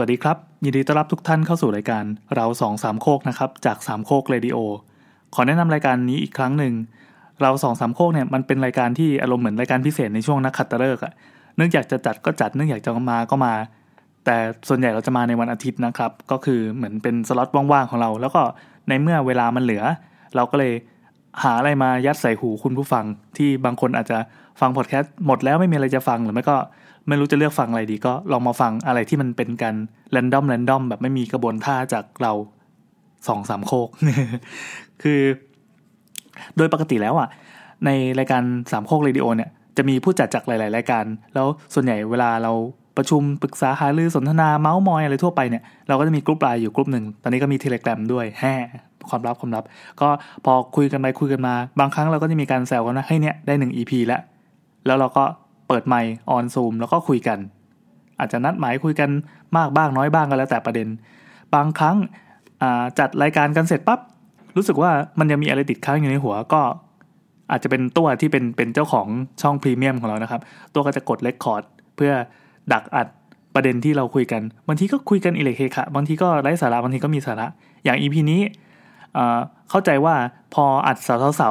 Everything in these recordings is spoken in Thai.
สวัสดีครับ ยินดีต้อนรับทุกท่านเข้าสู่รายการเราสองสามโคกนะครับจากสามโคกเรดิโอขอแนะนำรายการนี้อีกครั้งหนึ่งเราสองสามโคกเนี่ยมันเป็นรายการที่อารมณ์เหมือนรายการพิเศษในช่วงนักขัตฤกษ์อะเนื่องจากจะจัดก็จัดเนื่องจากจะมาก็มา แต่ส่วนใหญ่เราจะมาในวันอาทิตย์นะครับ ก็คือเหมือนเป็นสล็อตว่างๆของเรา แล้วก็ในเมื่อเวลามันเหลือ เราก็เลยหาอะไรมายัดใส่หูคุณผู้ฟัง ที่บางคนอาจจะฟังพอดแคสต์หมดแล้วไม่มีอะไรจะฟังหรือไม่ก็ ไม่รู้จะเลือกฟังอะไรดีก็ลองมาฟังอะไรที่มันเป็นการ random random แบบไม่มีกระบวนท่าจากเราสองสามโคก คือ โดยปกติแล้วอะ ในรายการสามโคกเรดิโอเนี่ย จะมีผู้จัดจากหลาย ๆ รายการ แล้วส่วนใหญ่เวลาเราประชุมปรึกษาหารือสนทนาเมาส์มอยอะไรทั่วไปเนี่ย เราก็จะมีกลุ่มไลน์อยู่กลุ่มหนึ่ง ตอนนี้ก็มีเทเลกรามด้วยแฮ่ความลับความลับ ก็พอคุยกันไปคุยกันมา บางครั้งเราก็จะมีการแซวกันว่าเฮ้ยเนี่ยได้หนึ่ง EP แล้ว แล้วเราก็ เปิดไมค์ on Zoom แล้วก็คุยกัน อาจจะนัดหมายคุยกันมากบ้างน้อยบ้างก็แล้วแต่ประเด็น บางครั้งจัดรายการกันเสร็จปั๊บรู้สึกว่ามันยังมีอะไรติดค้างอยู่ในหัวก็อาจจะเป็นตัวที่เป็นเป็นเจ้าของช่องพรีเมียมของเรานะครับ ตัวก็จะกด record เพื่อดักอัดประเด็นที่เราคุยกันบางทีก็คุยกันอีเหละเขละขละบางทีก็ไร้สาระบางทีก็มีสาระ อย่าง EP นี้เข้าใจว่าพออัดเสาเสา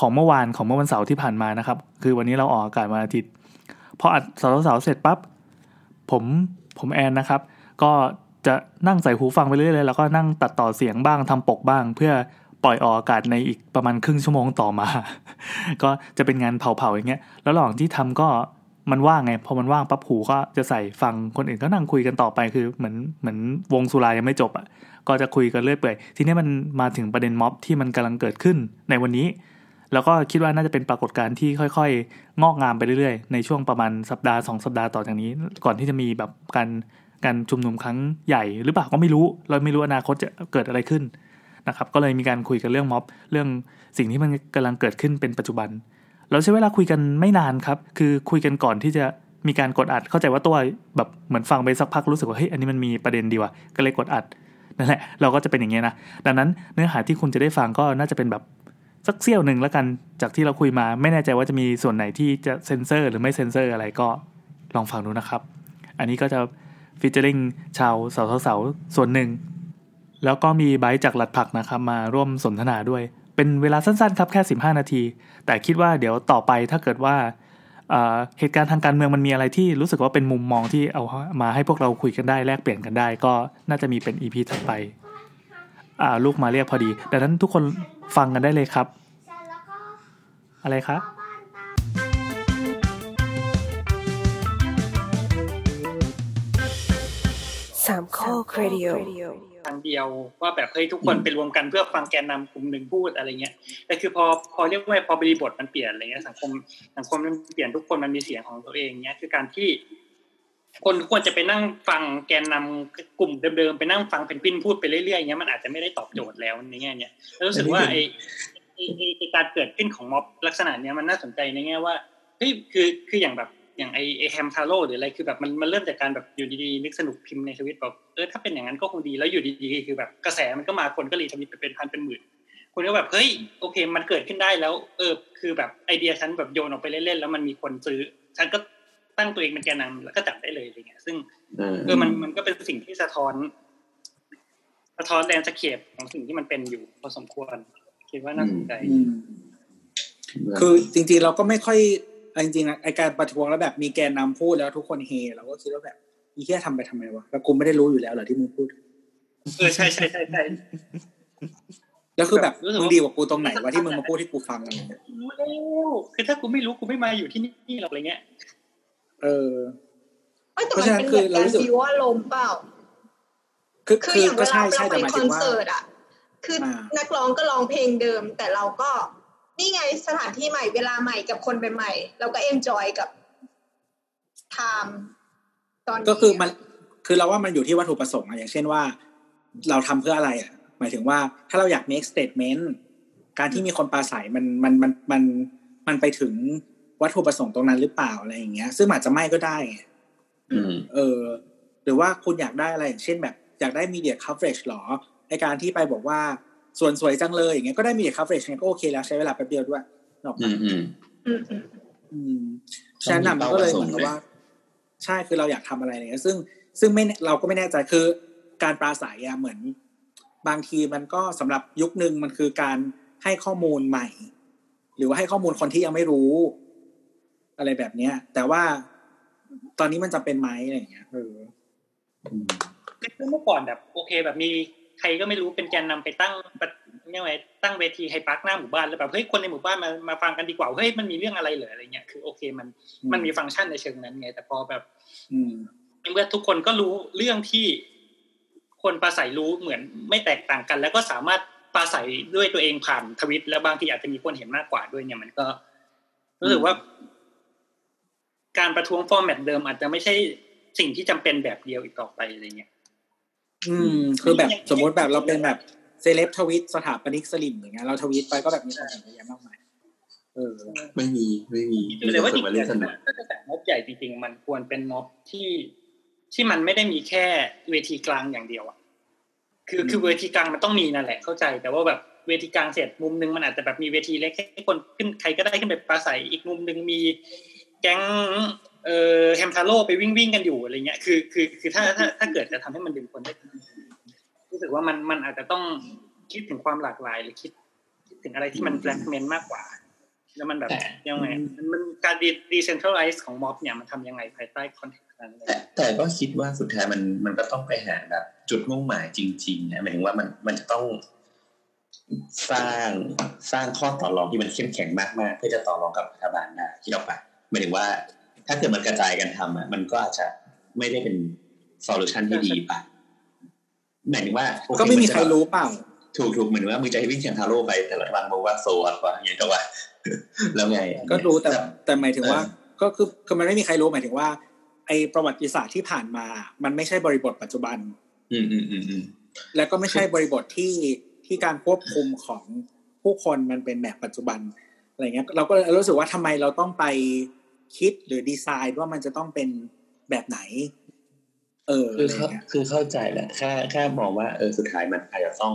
ของเมื่อวานของเมื่อวันเสาร์ที่ผ่านมานะครับ คือวันนี้เราออกอากาศวันอาทิตย์พออัดเสาเสาเสร็จปั๊บผมผมแอนนะครับ ก็จะนั่งใส่หูฟังไปเรื่อยๆแล้วก็นั่งตัดต่อเสียงบ้างทำปกบ้าง เพื่อปล่อยออกอากาศในอีกประมาณครึ่งชั่วโมงต่อมา ก็จะเป็นงานเผาๆอย่างเงี้ยแล้วระหว่างที่ทำก็มันว่างไงพอมันว่างปั๊บหูก็จะใส่ฟังคนอื่นก็นั่งคุยกันต่อไปคือเหมือนเหมือนวงสุรายังไม่จบอะ่ะก็จะคุยกันเรื่อยเปื่อยทีนี้มันมาถึงประเด็นม็อบที่มันกำลังเกิดขึ้นในวันนี้ แล้วก็คิดว่าน่าจะเป็นปรากฏการณ์ที่ค่อย ๆ งอกงามไปเรื่อยๆ ในช่วงประมาณสัปดาห์สองสัปดาห์ต่อจากนี้ ก่อนที่จะมีแบบการการชุมนุมครั้งใหญ่ หรือเปล่าก็ไม่รู้ เราไม่รู้อนาคตจะเกิดอะไรขึ้นนะครับก็เลยมีการคุยกันเรื่องม็อบ เรื่องสิ่งที่มันกำลังเกิดขึ้นเป็นปัจจุบัน เราใช้เวลาคุยกันไม่นานครับ คือคุยกันก่อนที่จะมีการกดอัด เข้าใจว่าตัวแบบเหมือนฟังไปสักพักรู้สึกว่าเฮ้ยอันนี้มันมีประเด็นดีว่ะก็เลยกดอัดนั่นแหละเราก็จะเป็นอย่างเงี้ยนะดังนั้นเนื้อหาที่คุณจะได้ฟังก็น่าจะเป็นแบบ สักเสี้ยวหนึ่งแล้วกันจากที่เราคุยมา ไม่แน่ใจว่าจะมีส่วนไหนที่จะเซ็นเซอร์ หรือไม่เซ็นเซอร์อะไรก็ลองฟังดูนะครับ อันนี้ก็จะฟิชเจอริงชาวสาวสาวส่วนหนึ่ง แล้วก็มีไบต์จากหลัดผักนะครับมาร่วมสนทนาด้วย เป็นเวลาสั้นๆครับแค่ 15 นาที แต่คิดว่าเดี๋ยวต่อไปถ้าเกิดว่าเหตุการณ์ทางการเมืองมันมีอะไรที่รู้สึกว่าเป็นมุมมองที่เอามาให้พวกเราคุยกันได้แลกเปลี่ยนกันได้ ก็น่าจะมีเป็นอีพีถัดไป ลูกมาเรียกพอดีดังนั้นทุกคนฟังกันได้เลยครับ อะไรครับสามข้อครดิโอทางเดียวว่าแบบเฮ้ยทุกคนไปรวมกันเพื่อฟังแกนนากลุ่มหนึ่งพูดอะไรเงี้ยแต่คือพอพอเรียกว่าพอบริบทมันเปลี่ยนอะไรเงี้ยสังคมสังคมมันเปลี่ยนทุกคนมันมีเสียงของตัวเองเนี้ยคือการที่ คนควรจะไปนั่งฟังแกนนากลุ่มเดิมๆไปนั่งฟังเพนกวินพูดไปเรื่อยๆเงี้ยมันอาจจะไม่ได้ตอบโจทย์แล้วในแง่เนี้ยแล้วรู้สึกว่าไอ้ไอ้การเกิดขึ้นของม็อบลักษณะเนี้ยมันน่าสนใจในแง่ว่าเฮ้ยคือคืออย่างแบบอย่างไอไอแฮมทาโร่หรืออะไรคือแบบมันมันเริ่มจากการแบบอยู่ดีๆนึกสนุกพิมพ์ในทวิตแบบเออถ้าเป็นอย่างนั้นก็คงดีแล้วอยู่ดีๆคือแบบกระแสมันก็มาคนก็รีทวิตไปเป็นพันเป็นหมื่นคนก็แบบเฮ้ยโอเค มันเกิดขึ้นได้แล้ว เออ คือแบบไอเดียฉันแบบโยนออกไปเล่นๆแล้วมันมีคนซื้อฉันก็ ตั้งตัวเองเป็นแกนนำแล้วก็จับได้เลยอะไรเงี้ย ซึ่งเออมันมันก็เป็นสิ่งที่สะท้อน สะท้อนแรงสะเข็บของสิ่งที่มันเป็นอยู่พอสมควร คิดว่าน่าสนใจ คือจริงๆเราก็ไม่ค่อยจริงๆนะไอการประท้วงแล้วแบบมีแกนนำพูดแล้วทุกคนเฮเราก็คิดว่าแบบมีแค่ทำไปทำไมวะแล้วกูไม่ได้รู้อยู่แล้วเหรอที่มึงพูดเออใช่ใช่ใช่ใช่แล้วคือแบบมึงดีกว่ากูตรงไหนวะที่มึงมาพูดที่กูฟังอะไรเงี้ยคือถ้ากูไม่รู้กูไม่มาอยู่ที่นี่หรอกอะไรเงี้ย เออเพราะฉะนั้นคือเรารู้สึกว่าลมเปล่า คือคืออย่างเวลาเราไปคอนเสิร์ตอะ คือนักร้องก็ร้องเพลงเดิม แต่เราก็นี่ไงสถานที่ใหม่เวลาใหม่กับคนใหม่เราก็ enjoy กับไทม์ตอนก็คือมันคือเราว่ามันอยู่ที่วัตถุประสงค์อะอย่างเช่นว่า เราทำเพื่ออะไรอะหมายถึงว่าถ้าเราอยาก make statement การที่มีคนปราศรัยมันมันมันมันมันไปถึง วัตถุประสงค์ตรงนั้นหรือเปล่าอะไรอย่างเงี้ย ซึ่งอาจจะไม่ก็ได้เออ หรือว่าคุณอยากได้อะไรอย่างเช่นแบบ อยากได้ media coverage หรอไอการที่ไปบอกว่าส่วนสวยจังเลยอย่างเงี้ยก็ได้มี coverage เนี่ยก็โอเคแล้วใช้เวลาแป๊บเดียวด้วยนอกอืมอืมอืมฉะนั้นมันก็เลยเหมือนกับว่า ใช่คือเราอยากทำอะไรเนี่ยซึ่งซึ่งไม่เราก็ไม่แน่ใจคือ การปราศัยอะเหมือน บางทีมันก็สำหรับยุคหนึ่งมันคือการให้ข้อมูลใหม่ หรือว่าให้ข้อมูลคนที่ยังไม่รู้ อะไรแบบเนี้ย แต่ว่าตอนนี้มันจะเป็นไหมอะไรอย่างเงี้ยเออคือเมื่อก่อนแบบ โอเคแบบมีใครก็ไม่รู้เป็นแกนนำไปตั้งยังไงตั้งเวทีไฮด์ปาร์กหน้าหมู่บ้านแล้วแบบเฮ้ยคนในหมู่บ้านมามาฟังกันดีกว่าเฮ้ยมันมีเรื่องอะไรเหรออะไรเงี้ยคือโอเคมันมันมีฟังก์ชันในเชิงนั้นไงแต่พอแบบ อืมเมื่อทุกคนก็รู้เรื่องที่คนปราศรัยรู้เหมือนไม่แตกต่างกัน แล้วก็สามารถปราศรัยด้วยตัวเองผ่านทวิตแล้วบางทีอาจจะมีคนเห็นมากกว่าด้วยเนี่ยมันก็รู้สึกว่า การประท้วง format เดิมอาจจะไม่ใช่สิ่งที่จำเป็นแบบเดียวอีกต่อไปอะไรเงี้ย อืม คือแบบสมมติแบบเราเป็นแบบเซเลบทวิตสถาปนิกสลิมอย่างเงี้ยเราทวิตไปก็แบบมีคนเห็นเยอะแยะมากมายเออ ไม่มีไม่มีดูเลยว่าจริงมาๆเล่นสนุกถ้าจะจัดม็อบใหญ่จริงๆ มันควรเป็นม็อบที่ที่มันไม่ได้มีแค่เวทีกลางอย่างเดียวอะคือคือเวทีกลางมันต้องมีนั่นแหละเข้าใจ แต่ว่าแบบเวทีกลางเสร็จมุมนึงมันอาจจะแบบมีเวทีเล็กให้คนขึ้นใครก็ได้ขึ้นไปปราศัยอีกมุมนึงมี แก๊งเอ่อแฮมทาโร่ไปวิ่งวิ่งกันอยู่อะไรเงี้ยคือคือคือถ้าถ้าถ้าเกิดจะทำให้มันดึงคนได้รู้สึกว่ามันมันอาจจะต้องคิดถึงความหลากหลายหรือคิดคิดถึงอะไรที่มัน fragment มากกว่า แล้วมันแบบแต่ยังไงมันมันการ decentralize ของม็อบเนี่ยมันทำยังไงภายใต้ context นั้นเลยแต่แต่ก็คิดว่าสุดท้ายมันมันก็ต้องไปหาแบบจุดมุ่งหมายจริงๆนะหมายถึงว่ามันมันจะต้องสร้างสร้างข้อต่อรองที่มันเข้มแข็งมากๆเพื่อจะต่อรองกับรัฐบาลได้คิดออกปะ หมายถึงว่า ถ้าเกิดมันกระจายกันทำอะมันก็อาจจะไม่ได้เป็นโซลูชันที่ดีปะหมายถึงว่าโอเก็ไม่มีนจะใครรู้เปล่าถูกถูกเหมือนว่ามึงจะให้วิ่งเชียงทาโร่ไปแต่รัฐบาลบอกว่าโซอัดกว่าอย่างนี้ก็ว่าแล้วไง ก็รู้แต่แต่หมายถึงว่า ก็คือคือมันไม่มีใครรู้หมายถึงว่า ไอประวัติศาสตร์ที่ผ่านมา มันไม่ใช่บริบทปัจจุบัน อืมอืมอืมอืมแล้วก็ไม่ใช่บริบทที่ที่การควบคุมของผู้คนมันเป็นแบบปัจจุบัน อะไรเงี้ยเราก็เลยรู้สึกว่าทำไมเราต้องไปคิดหรือดีไซน์ว่ามันจะต้องเป็นแบบไหน เออคืออะไรเข้าเงี้ยคือเข้าใจแหละแค่แค่มองว่าเออสุดท้ายมันอาจจะต้อง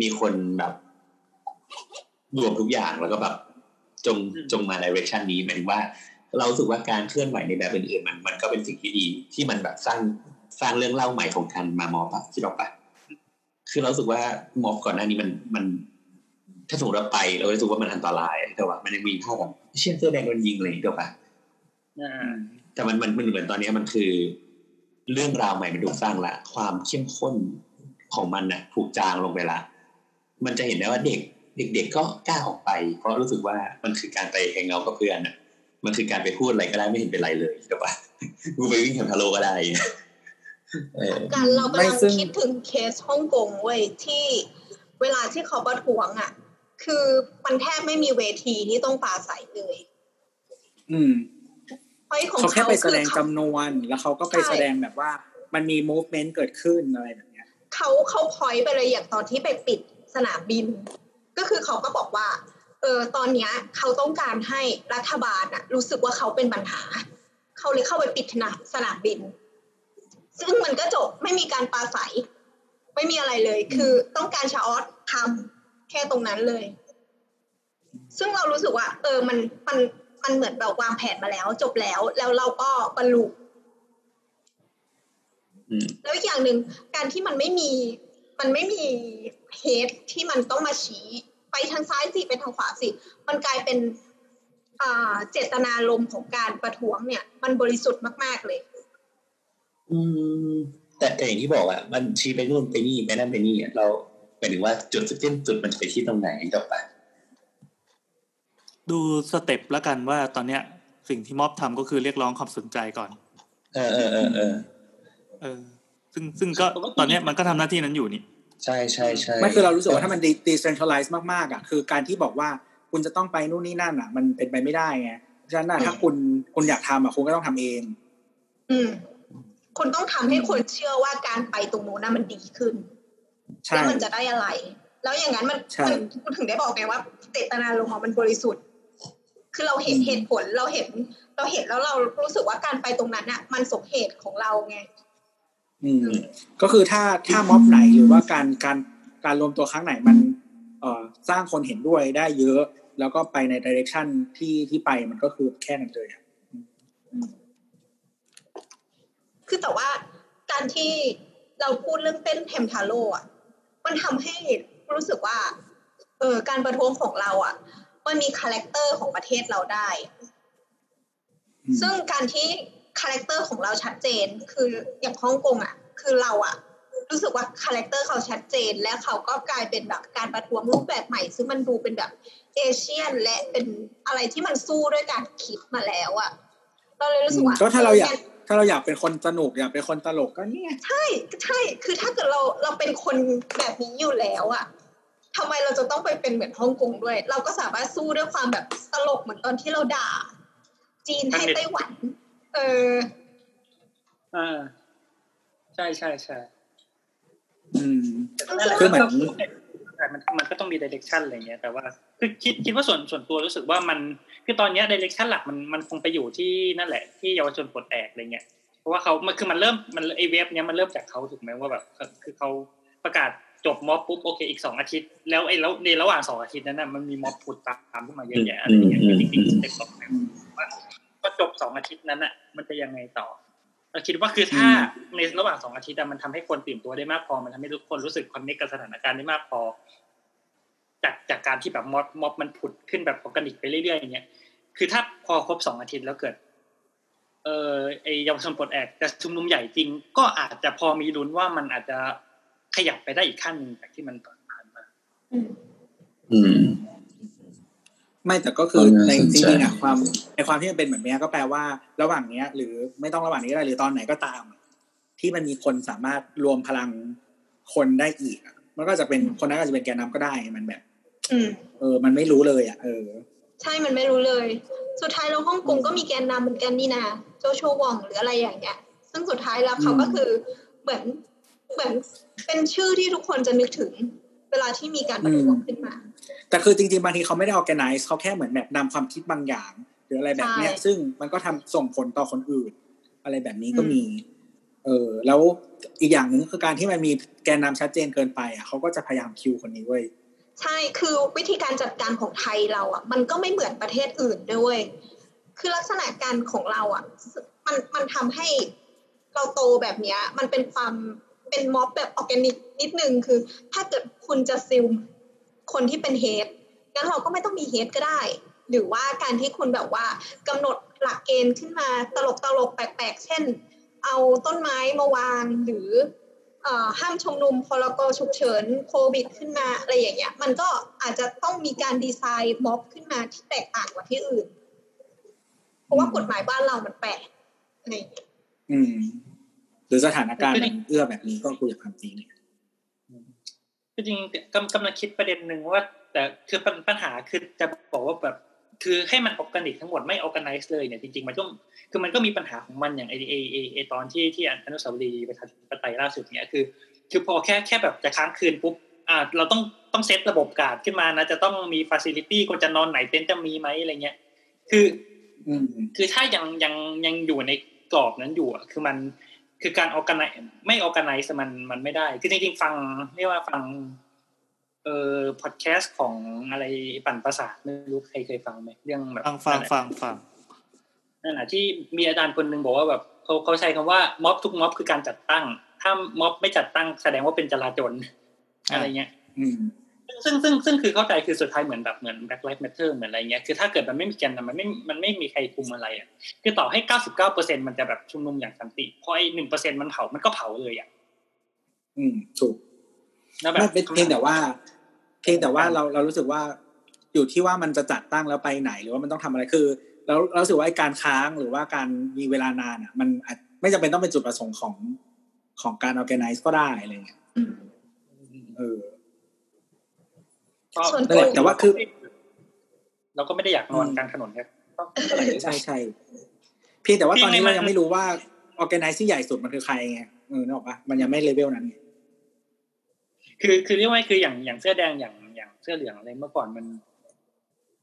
มีคนแบบรวมทุกอย่างแล้วก็แบบจงจงมาในเวชันนี้หมายถึงว่า เรารู้สึกว่าการเคลื่อนไหวในแบบอื่นๆมันมันก็เป็นสิ่งที่ดี ที่มันแบบสร้างสร้างเรื่องเล่าใหม่ของการมามอบอะคิดออกปะคือเรารู้สึกว่ามอบก่อนหน้านี้มันมัน ถ้าสมมติเราไปเรารู้สึกว่ามันอันตรายแต่ว่า มันยังมีภาพแบบเชี่ยเสื้อแดงโดนยิงเลยถูกปะอ่าแต่มันมันมันเหมือนตอนนี้มันคือ เรื่องราวใหม่มันถูกสร้างละ ความเข้มข้นของมันน่ะ ถูกจางลงไปละ มันจะเห็นได้ว่าเด็ก เด็ก ๆ ก็กล้าออกไป เพราะรู้สึกว่ามันคือการไปแฮงเอาท์กับเพื่อนน่ะ มันคือการไปพูดอะไรก็ได้ไม่เห็นเป็นไรเลยถูกปะกูไปวิ่งแถวทะโลก็ได้เออการเรากำไม่ลังซึ่งคิดถึงเคสฮ่องกงเว้ยที่เวลาที่เขาประท้วงอะ คือมันแทบไม่มีเวทีที่ต้องปราศัยเลย อืมเพราะไอ้ของเขาแค่เขาไปแสคือดงเขาจำนวน แล้วเขาก็ไปใช่แสดงแบบว่า มันมี movement เกิดขึ้นอะไรแบบเนี้ยเขาเขาพอยไปเลยอย่างตอนที่ไปปิดสนามบิน ก็คือเขาก็บอกว่า เออตอนเนี้ยเขาต้องการให้รัฐบาลอะรู้สึกว่าเขาเป็นปัญหา เขาเลยเข้าไปปิดสนามบิน ซึ่งมันก็จบไม่มีการปราศัยไม่มีอะไรเลย คือต้องการชาออสทำ แค่ตรงนั้นเลย ซึ่งเรารู้สึกว่า เออมันมันมันเหมือนแบบวางแผนมาแล้ว จบแล้ว แล้วเราก็บรรลุอืมแล้วอีกอย่างหนึ่งการที่มันไม่มี มันไม่มีเฮดที่มันต้องมาชี้ ไปทางซ้ายสิไปทางขวาสิ มันกลายเป็นอ่าเจตนารมณ์ของการประท้วงเนี่ย มันบริสุทธิ์มากๆเลย อืม แต่แต่อย่างที่บอกอะมันชี้ไปนู่นไปนี่ไปนั่นไปนี่อะเรา หมายถึงว่าจุดสิ้นจุดมันจะไปที่ตรงไหนถูกปะดูสเต็ปแล้วกันว่าตอนเนี้ย สิ่งที่ม็อบทำก็คือเรียกร้องความสนใจก่อน เออเออเออเออเออ ซึ่งซึ่งก็ตอนเนี้ยมันก็ทำหน้าที่นั้นอยู่นี่ ใช่ใช่ใช่ไม่คือเรารู้สึกว่าถ้ามัน de- decentralize มากๆอะคือการที่บอกว่าคุณจะต้องไปนู่นนี่นั่นอะ มันเป็นไปไม่ได้ไงเพราะฉะนั้นน่ะอืมถ้าคุณคุณอยากทำอะคุณก็ต้องทำเอง อืมคุณต้องทำให้คนเชื่อว่าการไปตรงนู้นน่ะมันดีขึ้น ใช่แล้วมันจะได้อะไร แล้วอย่างนั้นมันใช่มันถึงได้บอกไงว่าเจตนารมณ์อะมันบริสุทธิ์ คือเราเห็นเหตุผลเราเห็น เราเห็นแล้วเรารู้สึกว่าการไปตรงนั้นน่ะ มันสมเหตุของเราไง อืม ก็คือถ้าถ้าม็อบไหนหรือว่าการการการรวมตัวครั้งไหนมัน เอ่อสร้างคนเห็นด้วยได้เยอะ แล้วก็ไปในดิเรกชันที่ที่ไปมันก็คือแค่นั้นเลยอะคือแต่ว่าการที่เราพูดเรื่องเต้นเทมทาโร่อะ มันทำให้รู้สึกว่า เออการประท้วงของเราอะมันมี character ของประเทศเราได้ ซึ่งการที่ character ของเราชัดเจน คืออย่างฮ่องกงอะคือเราอะรู้สึกว่า character เขาชัดเจน และเขาก็กลายเป็นแบบการประท้วงรูปแบบใหม่ ซึ่งมันดูเป็นแบบ Asian และเป็นอะไรที่มันสู้ด้วยการคิดมาแล้วอะเราเลยรู้สึกว่าก็ถ้าเราอยาก ถ้าเราอยากเป็นคนสนุกอยากเป็นคนตลกก็เนี่ย ใช่ใช่ คือถ้าเกิดเราเราเป็นคนแบบนี้อยู่แล้วอะทำไมเราจะต้องไปเป็นเหมือนฮ่องกงด้วย เราก็สามารถสู้ด้วยความแบบตลกเหมือนตอนที่เราด่า จีนให้ไต้หวัน เอออ่าใช่ใช่ใช่อืมนั่นแหละคือเหมือน มันมันก็ต้องมีดิเรกชันอะไรเงี้ยแต่ว่าคือคิดคิดว่าส่วนส่วนตัวรู้สึกว่ามันคือตอนเนี้ยดิเรกชันหลักมันมันคงไปอยู่ที่นั่นแหละที่เยาวชนปลดแอกอะไรเงี้ยเพราะว่าเขามันคือมันเริ่มมันไอ wave เนี้ยมันเริ่มจากเขาถูกไหมว่าแบบคือเขาประกาศจบม็อบปุ๊บโอเคอีกสองอาทิตย์แล้วไอ้แล้วในระหว่างสองอาทิตย์นั้นน่ะมันมีม็อบผุดตามขึ้นมาเยอะแยะอะไรเงี้ยจริงๆ step ต่อไปว่าก็จบสองอาทิตย์นั้นน่ะมันจะยังไงต่อ เราคิดว่าคือถ้าในระหว่างสองอาทิตย์อะมันทำให้คนตื่นตัวได้มากพอ มันทำให้ทุกคนรู้สึก connect กับสถานการณ์ได้มากพอ จากจากการที่แบบม็อบม็อบมันผุดขึ้นแบบออร์แกนิกไปเรื่อยๆอย่างเงี้ยคือถ้าพอครบสองอาทิตย์แล้วเกิด เออไอเยาวชนปลดแอกจะชุมนุมใหญ่จริง ก็อาจจะพอมีลุ้นว่ามันอาจจะขยับไปได้อีกขั้นหนึ่งจากที่มันผ่านมา อืม ไม่แต่ก็คือเออในน่าสนจใจริงๆอะความในความที่มันเป็นแบบเนี้ยก็แปลว่าระหว่างเนี้ย หรือไม่ต้องระหว่างนี้ก็ได้หรือตอนไหนก็ตาม ที่มันมีคนสามารถรวมพลังคนได้อีกอะมันก็จะเป็นคนนั้นก็จะเป็นแกนนำก็ได้มันแบบอืมเออ มันไม่รู้เลย อะ เออ ใช่มันไม่รู้เลย สุดท้ายเราฮ่องกงก็มีแกนนำเหมือนกันนี่นะโจโชวองหรืออะไรอย่างเงี้ยซึ่งสุดท้ายแล้วเขาก็คือเหมือนเหมือนเป็นชื่อที่ทุกคนจะนึกถึงเว ลาที่มีการประท้วงขึ้นมา แต่คือจริงๆ บางทีเขาไม่ได้ organize เขาแค่เหมือนแบบนำความคิดบางอย่าง หรืออะไรแบบเนี้ยใช่ซึ่งมันก็ทำส่งผลต่อคนอื่น อะไรแบบนี้ก็มี เออแล้วอีกอย่างหนึ่งคือการที่มันมีแกนนำชัดเจนเกินไป อะเขาก็จะพยายามคิวคนนี้เว้ยใช่คือวิธีการจัดการของไทยเราอะ มันก็ไม่เหมือนประเทศอื่นด้วย คือลักษณะการของเราอะ มันมันทำให้เราโตแบบเนี้ย มันเป็นความ เป็นม็อบแบบออร์แกนิกนิดนึงคือ ถ้าเกิดคุณจะซิลคนที่เป็นเฮดงั้นเราก็ไม่ต้องมีเฮดก็ได้ หรือว่าการที่คุณแบบว่ากำหนดหลักเกณฑ์ขึ้นมาตลกตลกแปลกๆ เช่น เอาต้นไม้มาวางหรือห้ามชุมนุมพรกฉุกเฉินโควิด ขึ้นมาอะไรอย่างเงี้ย มันก็อาจจะต้องมีการดีไซน์ม็อบขึ้นมาที่แตกต่างกว่าที่อื่น เพราะว่ากฎหมายบ้านเรามันแปลกอะไรอย่างเงี้ยอืม หรือสถานการณ์มันเอื้อแบบนี้ก็คุยกับความจริงเนี่ยคือจริงๆกำกำลังคิดประเด็นหนึ่งว่า แต่คือปัญปัญหาคือจะบอกว่าแบบคือให้มันออร์แกนิกทั้งหมดไม่ organize เลยเนี่ยจริงๆมันก็คือมันก็มีปัญหาของมันอย่างไอไอไอไอตอนที่ที่อนุสาวรีย์ประชาธิปไตยล่าสุดเนี่ยคือ คือพอแค่แค่แบบจะค้างคืนปุ๊บอ่าเราต้องต้องเซตระบบการ์ดขึ้นมานะจะต้องมีฟ a ซิลิตี้คนจะนอนไหนเต็นท์จะมีไหมอะไรเงี้ยคืออืมคือถ้ายังยังยังอยู่ในกรอบนั้นอยู่อะคือมัน คือการออ g a ไนไม่ออ g a ไนซ์มันมันไม่ได้ คือจริงๆฟังเรียกว่าฟัง เอ่อพอดแคสต์ของอะไรปั่นประสาทไม่รู้ใครเคยฟังไหมเรื่องแบบฟังฟังฟังฟังนั่นแหละที่มีอาจารย์คนหนึ่งบอกว่าแบบเขาเขาใช้คำว่าม็อบทุกม็อบคือการจัดตั้ง ถ้าม็อบไม่จัดตั้งแสดงว่าเป็นจลาจลอะไรเงี้ย อืม ซึ่งซึ่งซึ่งคือเข้าใจคือสุดท้ายเหมือนแบบเหมือน Black Lives Matter เหมือนอะไรเงี้ยคือถ้าเกิดมันไม่มีแกนนำมันไม่มันไม่มีใครคุมอะไรอะคือต่อให้เก้าสิบเก้าเปอร์เซ็นมันจะแบบชุมนุมอย่างสันติพอไอ้หนึ่งเปอร์เซ็นมันเผามันก็เผาเลยอะอืมถูกแล้วแบบไม่เป็นเพียงแต่ว่า เพียงแต่ว่าเราเรารู้สึกว่าอยู่ที่ว่ามันจะจัดตั้งแล้วไปไหนหรือว่ามันต้องทำอะไรคือแล้วเรารู้สึกว่าไอ้การค้างหรือว่าการมีเวลานานอะ มันอาจไม่จำเป็นต้องเป็นจุดประสงค์ของของการ organize ก็ได้อะไรเงี้ย อืม เออ ก็ ส่ว นนั่นแหละแต่ว่าคือ เราก็ไม่ได้อยากนอนกลางถนนครับก็อะไรก็ใช่ได้ใช่เพียงแต่ว่าตอนนี้พี่ไม่เรามายัยังไม่รู้ว่า organize ที่ใหญ่สุดมันคือใครไงเออนึกออกปะมันยังไม่เลเวลนั้นไงคือคือเรียกว่าคืออย่างอย่างเสื้อแดงอย่างอย่างเสื้อเหลืองอะไรเมื่อก่อนมัน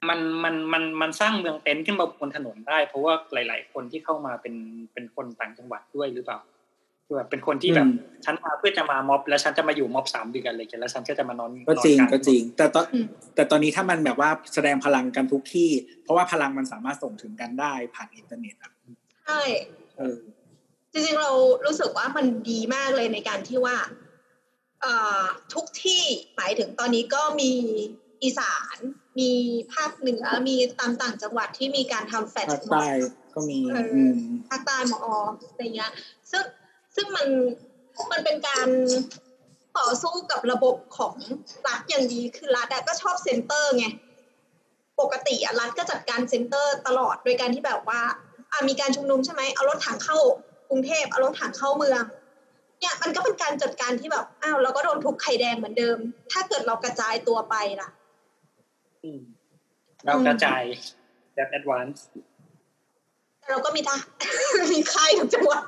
มันมันมันมันสร้างเมืองเต็นท์ขึ้นมาบนถนนได้ เพราะว่าหลาย ๆ คนที่เข้ามาเป็นเป็นคนต่างจังหวัดด้วยหรือเปล่า คือแบบเป็นคนที่แบบฉันมาเพื่อจะมาม็อบ แล้วฉันจะมาอยู่ม็อบสามเดือนอะไรกันแล้วฉันก็จะมานอนก็จริงนอนลาก็จริง แต่ตอนอืมแต่ตอนนี้ถ้ามันแบบว่าแสดงพลังกันทุกที่ เพราะว่าพลังมันสามารถส่งถึงกันได้ผ่านอินเทอร์เน็ตอะใช่เออจริงๆเรารู้สึกว่ามันดีมากเลยในการที่ว่าทุกที่หมายถึงตอนนี้ก็มีอีสาน มีภาคเหนือมีตามต่างจังหวัดที่มีการทำแฟชภาคใต้ก็มีภาคใต้หมออะไรเงี้ย ซึ่ง ซึ่งมันมันเป็นการต่อสู้กับระบบของรัฐอย่างดีคือรัฐก็ชอบ center ไงปกติอะรัฐก็จัดการ center ตลอดโดยการที่แบบว่าอ่ามีการชุมนุมใช่ไหมเอารถถังเข้ากรุงเทพเอารถถังเข้าเมืองเนี่ยมันก็เป็นการจัดการที่แบบอ้าวเราก็โดนทุบไข่แดงเหมือนเดิม ถ้าเกิดเรากระจายตัวไปล่ะเรากระจายแบบ advanceเราก็มีท่ามีค่ายทุกจังหวัด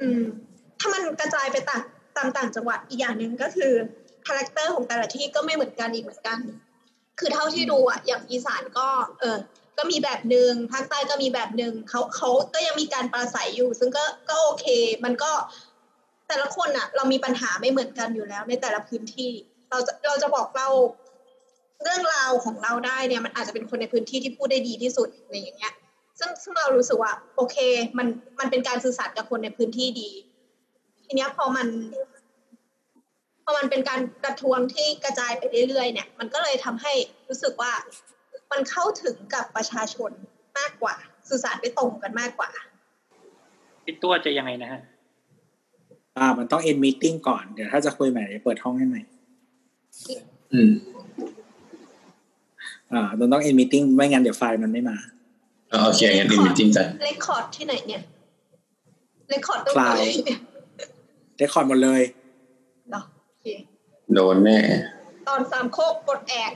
อืมถ้ามันกระจายไปต่างตามต่างจังหวัดอีกอย่างหนึ่งก็คือ character ของแต่ละที่ก็ไม่เหมือนกันอีกเหมือนกัน คือเท่าที่ดูอะอย่างอีสานก็ เออ ก็มีแบบหนึ่งภาคใต้ก็มีแบบหนึ่งเขาเขาก็ยังมีการปราศัยอยู่ ซึ่งก็ก็โอเค มันก็แต่ละคนอะ เรามีปัญหาไม่เหมือนกันอยู่แล้ว ในแต่ละพื้นที่ เราจะเราจะบอกเราเรื่องราวของเราได้เนี่ย มันอาจจะเป็นคนในพื้นที่ที่พูดได้ดีที่สุดอะไรอย่างเงี้ย ซึ่งซึ่งเรารู้สึกว่า โอเค มันมันเป็นการสื่อสารกับคนในพื้นที่ดี ทีเนี้ยพอมัน พอมันเป็นการกระทวงที่กระจายไปเรื่อยๆ เนี่ย มันก็เลยทำให้รู้สึกว่ามันเข้าถึงกับประชาชนมากกว่า สื่อสารได้ตรงกันมากกว่าพี่ตัวจะยังไงนะฮะอ่า มันต้องเอ็นมีติ้งก่อนเดี๋ยวถ้าจะคุยใหม่เปิดห้องให้ใหม่อืมอ่ามันต้อง end meeting ไม่งั้นเดี๋ยวไฟล์มันไม่มา โอเคงั้น end meeting จ้ะ record ที่ไหนเนี่ย record ตรงไหน record หมดเลยเนาะโอเคโดนแน่ ตอนสามโคกปลดแอก